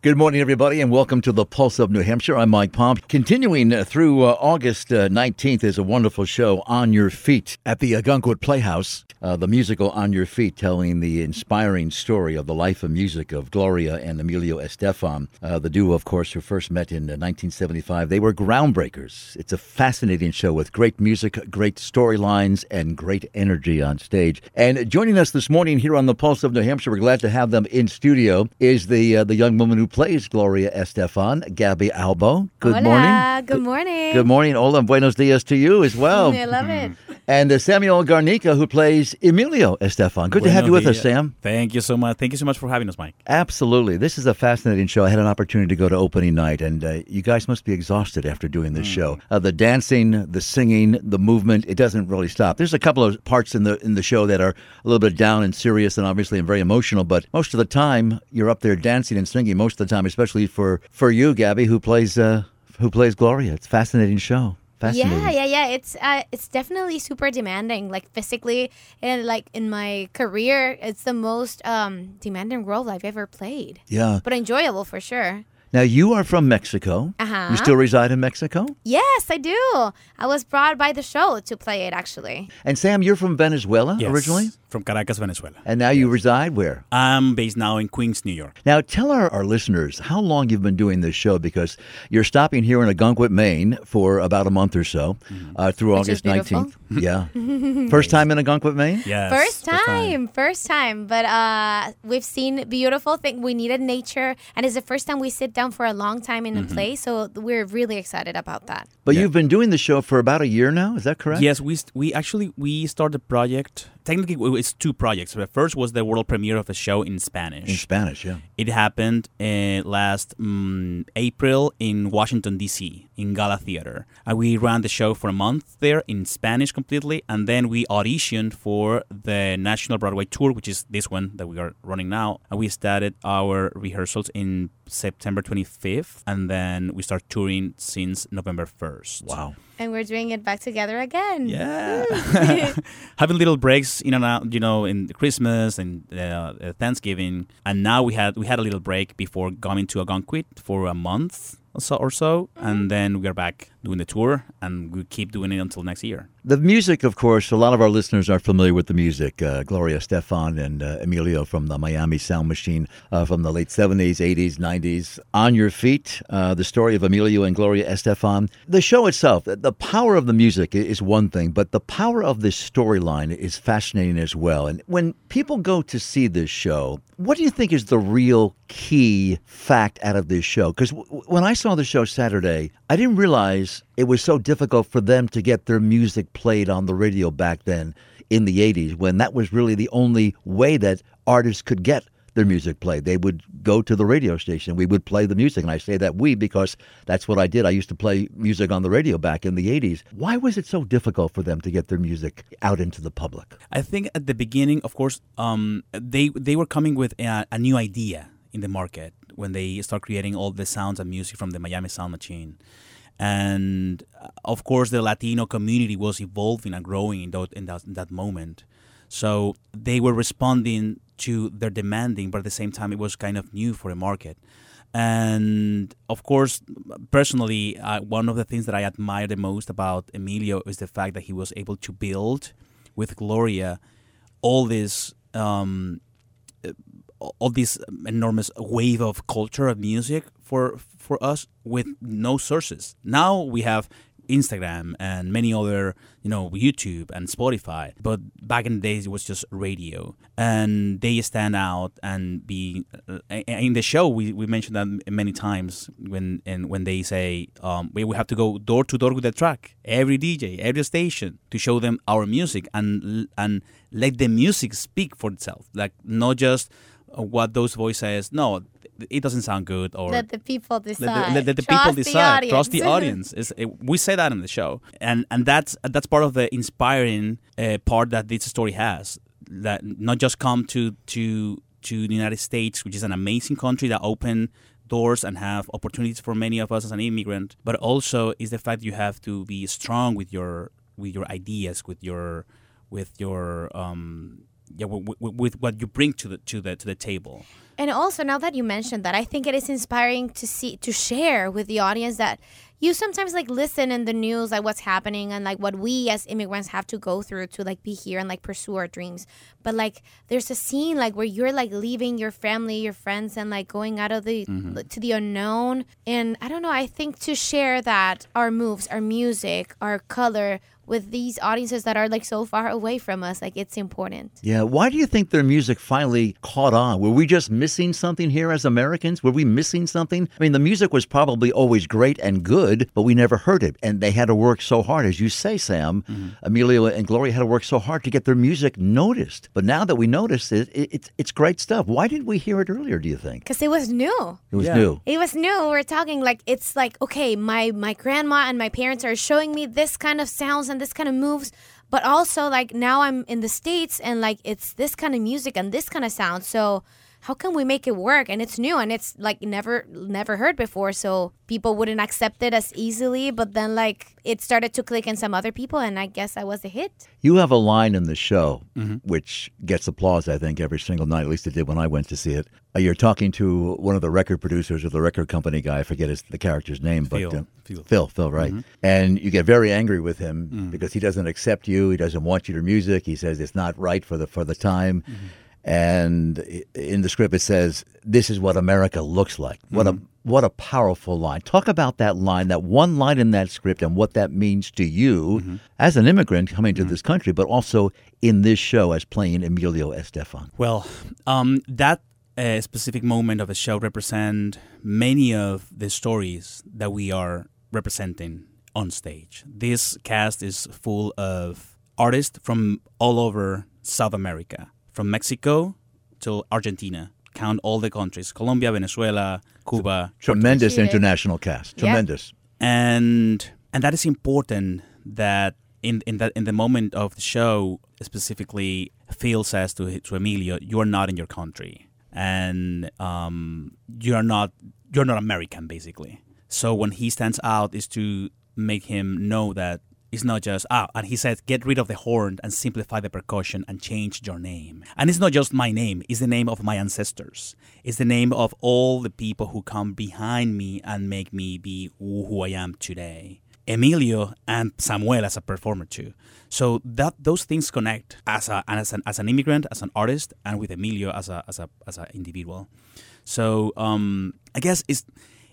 Good morning, everybody, and welcome to the Pulse of New Hampshire. I'm Mike Pomp. Continuing uh, through uh, August uh, 19th is a wonderful show, On Your Feet, at the Ogunquit Playhouse. Uh, the musical On Your Feet, telling the inspiring story of the life and music of Gloria and Emilio Estefan. Uh, the duo, of course, who first met in 1975. They were groundbreakers. It's a fascinating show with great music, great storylines, and great energy on stage. And joining us this morning here on the Pulse of New Hampshire, we're glad to have them in studio, is the, the young woman who plays Gloria Estefan, Gaby Albo. Good Hola, morning. Good morning. Good morning. Hola, buenos dias to you as well. I love it. And Samuel Garnica, who plays Emilio Estefan. Good to have you with us, Sam. Thank you so much. Thank you so much for having us, Mike. Absolutely. This is a fascinating show. I had an opportunity to go to opening night, and uh, you guys must be exhausted after doing this show. Uh, the dancing, the singing, the movement, it doesn't really stop. There's a couple of parts in the in the show that are a little bit down and serious and obviously and very emotional, but most of the time you're up there dancing and singing most of the time, especially for, for you, Gaby, who plays uh, who plays Gloria. It's a fascinating show. Fascinating. Yeah, yeah, yeah. It's uh, it's definitely super demanding, like physically, and like in my career, it's the most um, demanding role I've ever played. Yeah. But enjoyable for sure. Now you are from Mexico. Uh-huh. You still reside in Mexico? Yes, I do. I was brought by the show to play it actually. And Sam, you're from Venezuela Yes, originally? From Caracas, Venezuela. And now you reside where? I'm based now in Queens, New York. Now, tell our, our listeners how long you've been doing this show because you're stopping here in Ogunquit, Maine for about a month or so uh, through Which is August 19th. Yeah. First time in Ogunquit, Maine? Yes. First time, first time. But uh, we've seen beautiful thing. We needed nature, and it's the first time we sit down for a long time in a place. So we're really excited about that. But Yeah. you've been doing the show for about a year now, is that correct? Yes, we st- we actually we started the project. Technically, w- it's two projects. The first was the world premiere of the show in Spanish. In Spanish, yeah. It happened uh, last um, April in Washington, D.C., in Gala Theater. And we ran the show for a month there in Spanish completely. And then we auditioned for the National Broadway Tour, which is this one that we are running now. And we started our rehearsals in September 25th. And then we start touring since November 1st. Wow. And we're doing it back together again. Yeah, having little breaks in and out, you know, in Christmas and uh, uh, Thanksgiving, and now we had we had a little break before coming to Ogunquit for a month so, or so, and then we are back doing the tour, and we keep doing it until next year. The music, of course, a lot of our listeners are familiar with the music. Uh, Gloria Estefan and uh, Emilio from the Miami Sound Machine uh, from the late 70s, 80s, 90s. On Your Feet, uh, the story of Emilio and Gloria Estefan. The show itself, the power of the music is one thing, but the power of this storyline is fascinating as well. And when people go to see this show, what do you think is the real key fact out of this show? Because w- when I saw the show Saturday, I didn't realize it was so difficult for them to get their music played on the radio back then in the 80s when that was really the only way that artists could get their music played. They would go to the radio station. We would play the music. And I say that we because that's what I did. I used to play music on the radio back in the 80s. Why was it so difficult for them to get their music out into the public? I think at the beginning, of course, um, they they were coming with a, a new idea in the market when they start creating all the sounds and music from the Miami Sound Machine, and uh, of course the Latino community was evolving and growing in, that in, that, in that moment. So they were responding to their demanding, but at the same time it was kind of new for the market. And of course, personally, uh, one of the things that I admire the most about Emilio is the fact that he was able to build with Gloria all this um, all this enormous wave of culture of music for for us with no sources. Now we have Instagram and many other, you know, YouTube and Spotify. But back in the days, it was just radio, and they stand out and be uh, in the show. We, we mentioned that many times when and when they say um, we we have to go door to door with the track, every DJ, every station to show them our music and and let the music speak for itself, like not just what those voices. No, it doesn't sound good or Let the people let decide. the, let, let the Trust people the decide. Trust the audience. we say that in the show, and and that's that's part of the inspiring uh, part that this story has. That not just come to to to the United States, which is an amazing country that open doors and have opportunities for many of us as an immigrant, but also is the fact you have to be strong with your with your ideas, with your with your um yeah, with, with what you bring to the to the to the table. And also, now that you mentioned that, I think it is inspiring to see to share with the audience that you sometimes like listen in the news like what's happening and like what we as immigrants have to go through to like be here and like pursue our dreams. But like there's a scene like where you're like leaving your family your friends and like going out of the mm-hmm. to the unknown. And i don't know i think to share that our moves our music our color with these audiences that are like so far away from us like it's important Yeah. Why do you think their music finally caught on? Were we just missing something here as Americans? Were we missing something? I mean, the music was probably always great and good, but we never heard it. And they had to work so hard, as you say, Sam. Mm-hmm. Emilio and Gloria had to work so hard to get their music noticed. But now that we notice it, it it's, it's great stuff. Why didn't we hear it earlier, do you think? because it was new It was Yeah. new. it was new we're talking like it's like okay my my grandma and my parents are showing me this kind of sounds and this kind of moves but also like now i'm in the states and like it's this kind of music and this kind of sound. So how can we make it work and it's new and it's like never never heard before so people wouldn't accept it as easily but then like it started to click in some other people and i guess i was a hit You have a line in the show which gets applause, I think, every single night. At least it did when I went to see it. Uh, you're talking to one of the record producers or the record company guy. I forget his, the character's name, but uh, Phil. Phil, Phil, right? And you get very angry with him because he doesn't accept you. He doesn't want your music. He says it's not right for the for the time. And in the script, it says, "This is what America looks like." What a what a powerful line. Talk about that line, that one line in that script, and what that means to you as an immigrant coming to this country, but also in this show as playing Emilio Estefan. Well, um, that uh, specific moment of the show represent many of the stories that we are representing on stage. This cast is full of artists from all over South America, from Mexico to Argentina. Count all the countries: Colombia, Venezuela, Cuba, Tremendous Chile. international cast. Yeah. Tremendous. and and that is important that in in that in the moment of the show specifically Phil says to to Emilio you are not in your country and um, you are not you're not American basically so when he stands out is to make him know that it's not just ah and he says get rid of the horn and simplify the percussion and change your name. And it's not just my name it's the name of my ancestors. It's the name of all the people who come behind me and make me be who i am today. Emilio and samuel as a performer too. So that those things connect as a as an, as an immigrant as an artist and with emilio as a as a as an individual. So um i guess it's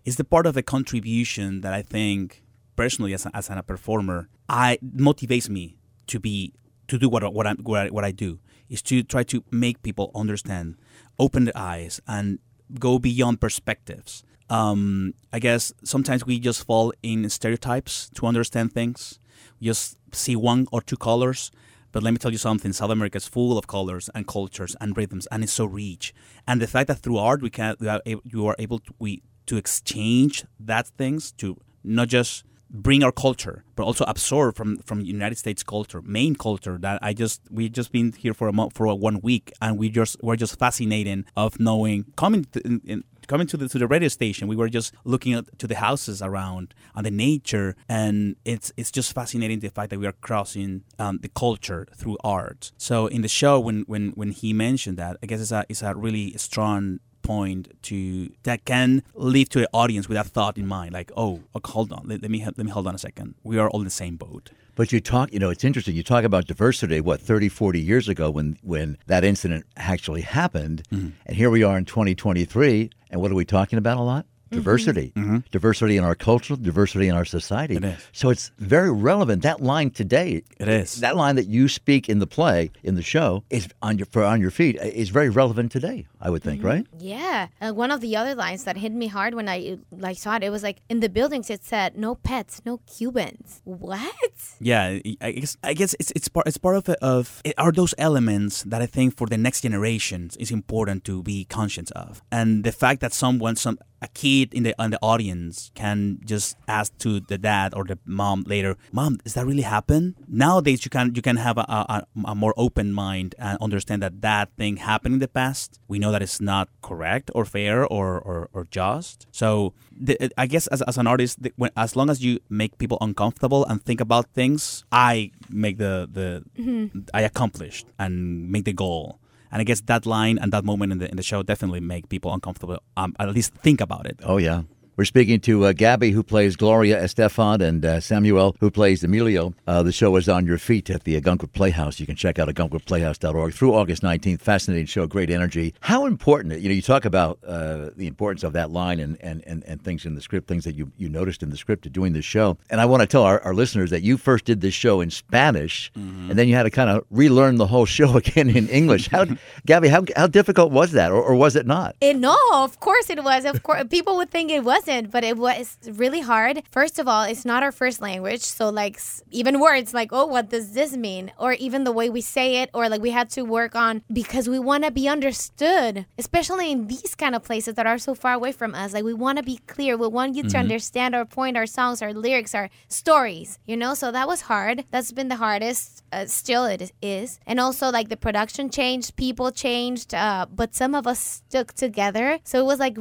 it's the part of the contribution that i think personally as, a, as a performer i motivates me to be to do what what I, what I what I do is to try to make people understand open their eyes and go beyond perspectives. Um, i guess sometimes we just fall in stereotypes to understand things. We just see one or two colors but let me tell you something south america is full of colors and cultures and rhythms and it's so rich. And the fact that through art we can we are, able, you are able to we to exchange that things to not just bring our culture, but also absorb from from United States culture, main culture that I just we just been here for a month for a one week, and we just we're just fascinating of knowing coming to, in, in, coming to the to the radio station. We were just looking at to the houses around and the nature, and it's it's just fascinating the fact that we are crossing um, the culture through art. So in the show, when when when he mentioned that, I guess it's a it's a really strong point to that can leave to the audience with that thought in mind like oh okay, hold on let, let me let me hold on a second we are all in the same boat But you talk, you know, it's interesting. You talk about diversity, what, 30, 40 years ago when, when that incident actually happened. Mm-hmm. And here we are in 2023. And what are we talking about a lot? Diversity. Diversity in our culture, diversity in our society. Mm-hmm. It is. So it's very relevant. That line today, It is. that line that you speak in the play, in the show, is on your, for on your feet, is very relevant today, I would think, right? Yeah, uh, one of the other lines that hit me hard when I like saw it, it was like in the buildings it said no pets, no Cubans. What? yeah i guess i guess it's it's part it's part of of it are those elements that i think for the next generations is important to be conscious of and the fact that someone some a kid in the in the audience can just ask to the dad or the mom later mom does that really happen? Nowadays you can you can have a, a, a more open mind and understand that that thing happened in the past. We know that it's not correct or fair or or, or just. So the, i guess as, as an artist the, when, as long as you make people uncomfortable and think about things i make the the mm-hmm. i accomplished and make the goal And I guess that line and that moment in the in the show definitely make people uncomfortable. Um, at least think about it. Oh, yeah. We're speaking to uh, Gaby, who plays Gloria Estefan, and uh, Samuel, who plays Emilio. Uh, the show is on your feet at the Ogunquit Playhouse. You can check out ogunquitplayhouse.org through August 19th. Fascinating show, great energy. How important, you know, you talk about uh, the importance of that line and, and, and, and things in the script, things that you, you noticed in the script of doing this show. And I want to tell our, our listeners that you first did this show in Spanish, and then you had to kind of relearn the whole show again in English. How, Gabby, how, how difficult was that, or, or was it not? It, no, of course it was. Of course, people would think it wasn't, but it was really hard. First of all, it's not our first language, so like even words like, "Oh, what does this mean?" or even the way we say it, or like we had to work on because we want to be understood, especially in these kind of places that are so far away from us. Like we want to be clear. We want you to understand our point, our songs, our lyrics, our stories. You know, so that was hard. That's been the hardest. Uh, still, it is. And also, like the production changed, people changed, uh, but some of us stuck together. So it was like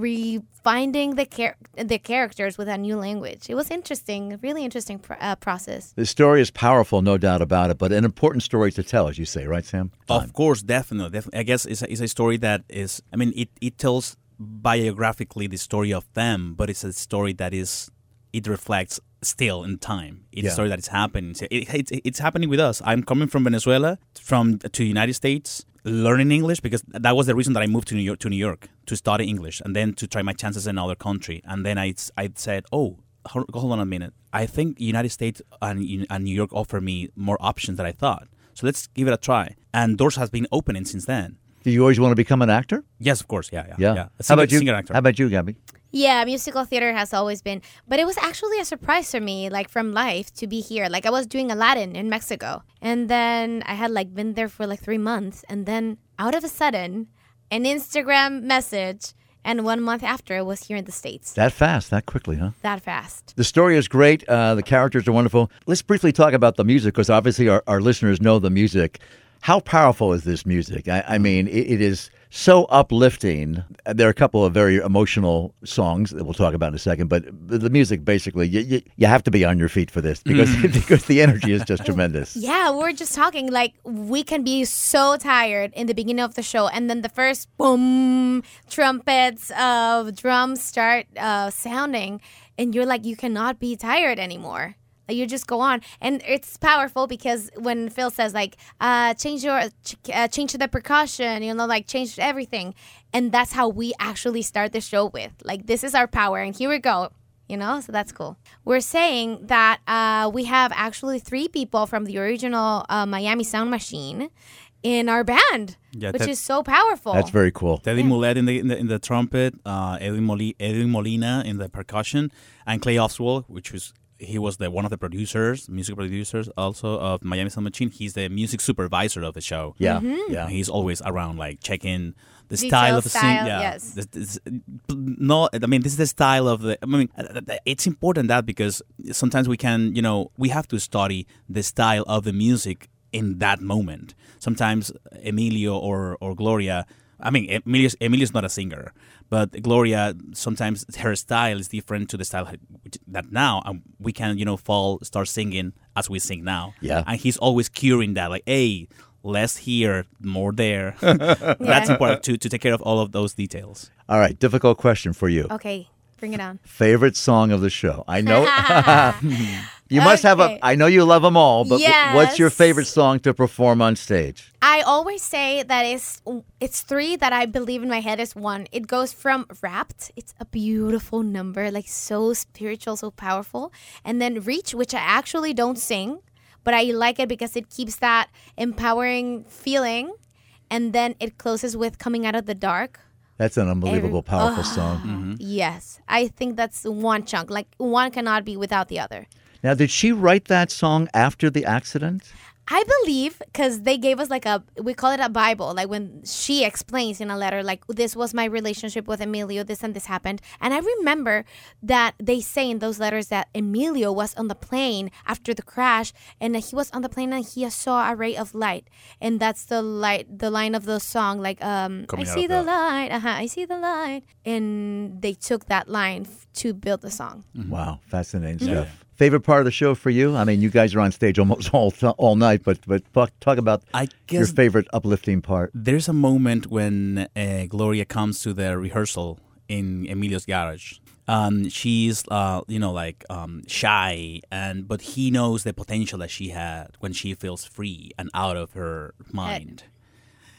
refinding the char- the characters with a new language. It was interesting, really interesting pr- uh, process. The story is powerful, no doubt about it, but an important story to tell, as you say, right, Sam? Of course, definitely. definitely. I guess it's a, it's a story that is. I mean, it, it tells biographically the story of them, but it's a story that is. It reflects still in time. It's Yeah. a story that is happening. So It, it's it's happening with us. I'm coming from Venezuela, from to United States, learning English because that was the reason that I moved to New York to New York to study English and then to try my chances in another country. And then I I said, oh. Hold on a minute. I think United States and, and New York offer me more options than I thought. So let's give it a try. And doors has been opening since then. Do you always want to become an actor? Yes, of course. Yeah, yeah, Yeah. yeah. A How about you? Singer actor. How about you, Gaby? Yeah, musical theater has always been, but it was actually a surprise for me, like from life, to be here. Like I was doing Aladdin in Mexico, and then I had like been there for like three months, and then out of a sudden, an Instagram message, and one month after, I was here in the states. That fast, that quickly, huh? That fast. The story is great. Uh, the characters are wonderful. Let's briefly talk about the music because obviously our, our listeners know the music. How powerful is this music? I, I mean, it, it is so uplifting. There are a couple of very emotional songs that we'll talk about in a second, but the music basically, you, you, you have to be on your feet for this because, because the energy is just tremendous. Yeah, we're just talking like we can be so tired in the beginning of the show, and then the first boom trumpets of drums start uh, sounding, and you're like, you cannot be tired anymore. Like, You just go on, and it's powerful because when Phil says like, uh, change your, ch- uh, change to the percussion, you know, like change everything, and that's how we actually start the show with. Like this is our power, and here we go you know? So that's cool. We're saying that uh, we have actually three people from the original uh, miami sound machine in our band Yeah, which is so powerful. That's very cool. Teddy Mulet in the, in the in the trumpet, uh, Edwin, Moli- Edwin Molina in the percussion, and Clay Ostwald, which was he was the one of the producers, music producers also of Miami Sound Machine. He's the music supervisor of the show. Yeah, Mm-hmm. yeah. He's always around, like checking the Detail style of the style, scene. Yeah, yes. This- this- no, I mean this is the style of the. I mean, uh, it's important that because sometimes we can, you know, we have to study the style of the music in that moment. Sometimes Emilio or or Gloria. I mean, Emilio's, Emilio's not a singer, but Gloria sometimes her style is different to the style that now um, we can, you know, fall start singing as we sing now. Yeah. and he's always curing that, like, hey, less here, more there. That's important to to take care of all of those details. All right, difficult question for you. okay bring it on Favorite song of the show? I know you must have a. I know you love them all, but wh- what's your favorite song to perform on stage? I always say that it's it's three that I believe in my head is one. It goes from wrapped, it's a beautiful number, like so spiritual, so powerful, and then reach, which I actually don't sing, but I like it because it keeps that empowering feeling, and then it closes with coming out of the dark. That's an unbelievable, Every- powerful Ah. song. Yes, I think that's one chunk. Like one cannot be without the other. Now, did she write that song after the accident? I believe because they gave us like a we call it a Bible, like when she explains in a letter, like this was my relationship with Emilio, this and this happened. And I remember that they say in those letters that Emilio was on the plane after the crash, and that he was on the plane and he saw a ray of light, and that's the light, the line of the song, like um, I Coming out see the the- light, uh-huh, I see the light, and they took that line f- to build the song. Wow, fascinating stuff. Favorite part of the show for you? I mean, you guys are on stage almost all all night, but but talk, talk about your favorite uplifting part. there's a moment when uh, Gloria comes to the rehearsal in Emilio's garage. Um, she's, uh, you know, like um, shy, and but he knows the potential that she had when she feels free and out of her mind.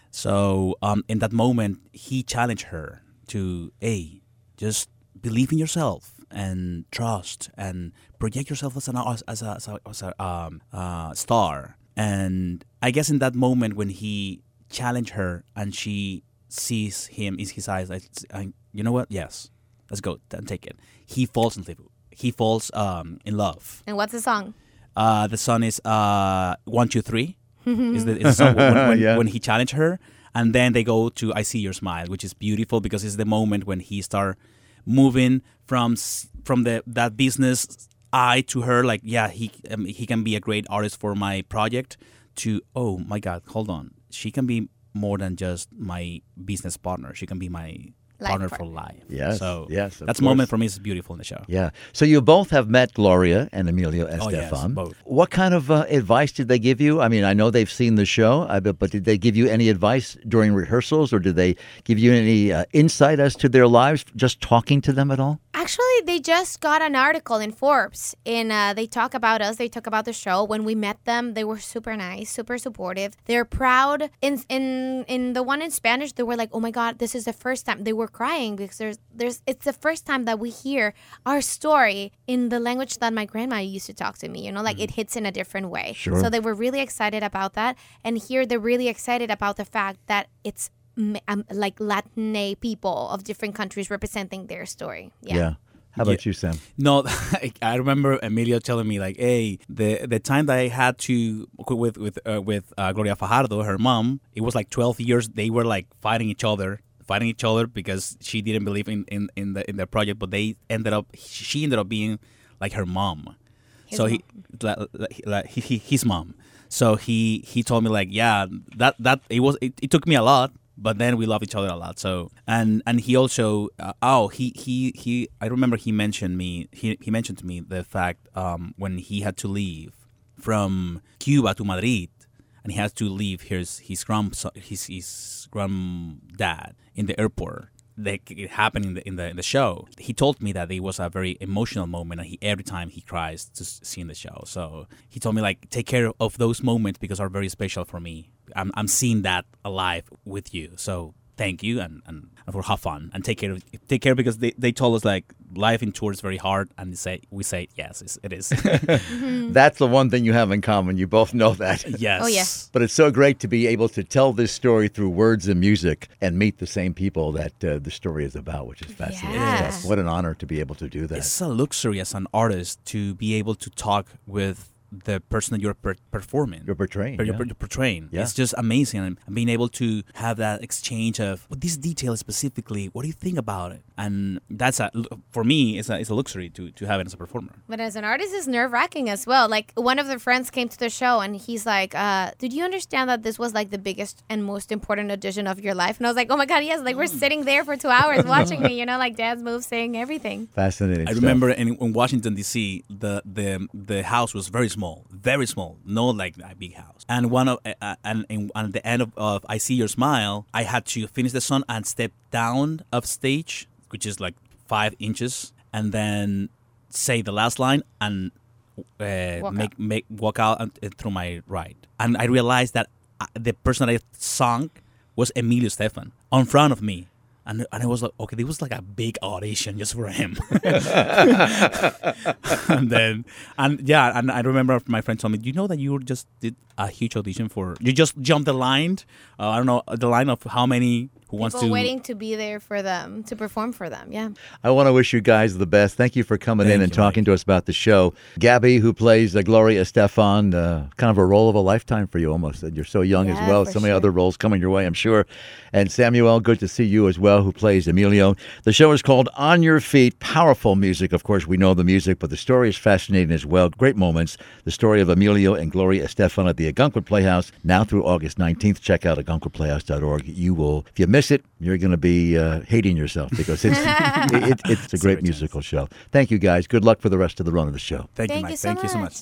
So um, in that moment, he challenged her to, hey, just believe in yourself and trust and project yourself as an as as a, as a, as a um, uh, star. And I guess in that moment when he challenged her and she sees him in his eyes, I, I, you know what? Yes, let's go and take it. He falls in love. He falls um, in love. And what's the song? Uh, the song is uh, one two three. is the, is the song when, when, Yeah. when he challenged her, and then they go to "I See Your Smile," which is beautiful because it's the moment when he start moving from from the that business eye to her, like yeah, he um, he can be a great artist for my project. To oh my God, hold on, she can be more than just my business partner. She can be my Life partner for partner. life. Yes, so yes, that's a moment for me is beautiful in the show. Yeah. So you both have met Gloria and Emilio Oh, yes, both. What kind of uh, advice did they give you? I mean, I know they've seen the show, I but did they give you any advice during rehearsals, or did they give you any uh, insight as to their lives just talking to them at all? Actually, they just got an article in Forbes, and uh, they talk about us. They talk about the show. When we met them, they were super nice, super supportive. They're proud. In in in the one in Spanish, they were like, "Oh my God, this is the first time." They were crying because there's there's it's the first time that we hear our story in the language that my grandma used to talk to me. You know, like it hits in a different way. Sure. So they were really excited about that, and here they're really excited about the fact that it's. M- Um, like Latin people of different countries representing their story. Yeah. How about you, Sam? No, I remember Emilio telling me like, "Hey, the the time that I had to with with uh, with uh, Gloria Fajardo, her mom, it was like 12 years. They were like fighting each other, fighting each other because she didn't believe in in in the in the project, but they ended up she ended up being like her mom. His so he like, like, like he, he, his mom. So he he told me like, yeah, that that it was it, it took me a lot, but then we love each other a lot. So and and he also uh, oh he he he I remember he mentioned me he he mentioned to me the fact um when he had to leave from Cuba to Madrid and he has to leave his his grand his his granddad in the airport. Like it happened in the in the in the show. He told me that it was a very emotional moment, and he every time he cries to seeing the show. So he told me like take care of those moments because are very special for me. I'm I'm seeing that alive with you. So thank you and, and, and for have fun and take care of take care because they, they told us like life in tour is very hard and they say we say yes it's, That's the one thing you have in common. You both know that. yes Oh, yeah. But it's so great to be able to tell this story through words and music and meet the same people that uh, the story is about, which is fascinating Yeah. stuff. What an honor to be able to do that. It's a luxury as an artist to be able to talk with the person that you're per- performing. You're portraying. You're, yeah. you're portraying. Yeah. It's just amazing. And being able to have that exchange of well, this detail specifically, what do you think about it? And that's a, for me, it's a, it's a luxury to, to have it as a performer. But as an artist, it's nerve wracking as well. Like one of the friends came to the show and he's like, uh, "Did you understand that this was like the biggest and most important audition of your life?" And I was like, "Oh my god, yes!" Like we're sitting there for two hours watching me, you know, like dance moves, saying everything. Fascinating. I stuff. remember in, in Washington D.C. the the the house was very small, very small, no like a big house. And one of uh, uh, and, and and at the end of, of I See Your Smile, I had to finish the song and step down of stage, which is like five inches, and then say the last line and uh, Walk make out. make walk out and, uh, through my right. And I realized that uh, the person that I sung was Emilio Estefan on front of me. And, and I was like, okay, this was like a big audition just for him. and then, and yeah, and I remember my friend told me, "Do you know that you just did a huge audition for? You just jumped the line. Uh, I don't know the line of how many who wants People to. waiting to be there for them to perform for them. Yeah. I want to wish you guys the best. Thank you for coming in and you, talking to us about the show. Gaby, who plays uh, Gloria Estefan, uh, kind of a role of a lifetime for you almost. And You're so young as well. for So many sure. other roles coming your way, I'm sure. And Samuel, good to see you as well, who plays Emilio. The show is called On Your Feet. Powerful music. Of course, we know the music, but the story is fascinating as well. Great moments. The story of Emilio and Gloria Estefan at the the Ogunquit Playhouse now through August 19th. Check out ogunquitplayhouse.org. You will, if you miss it, you're going to be uh, hating yourself because it's it, it's a great musical show. Thank you guys. Good luck for the rest of the run of the show. Thank, you, Thank Mike. you so Thank you so much. much.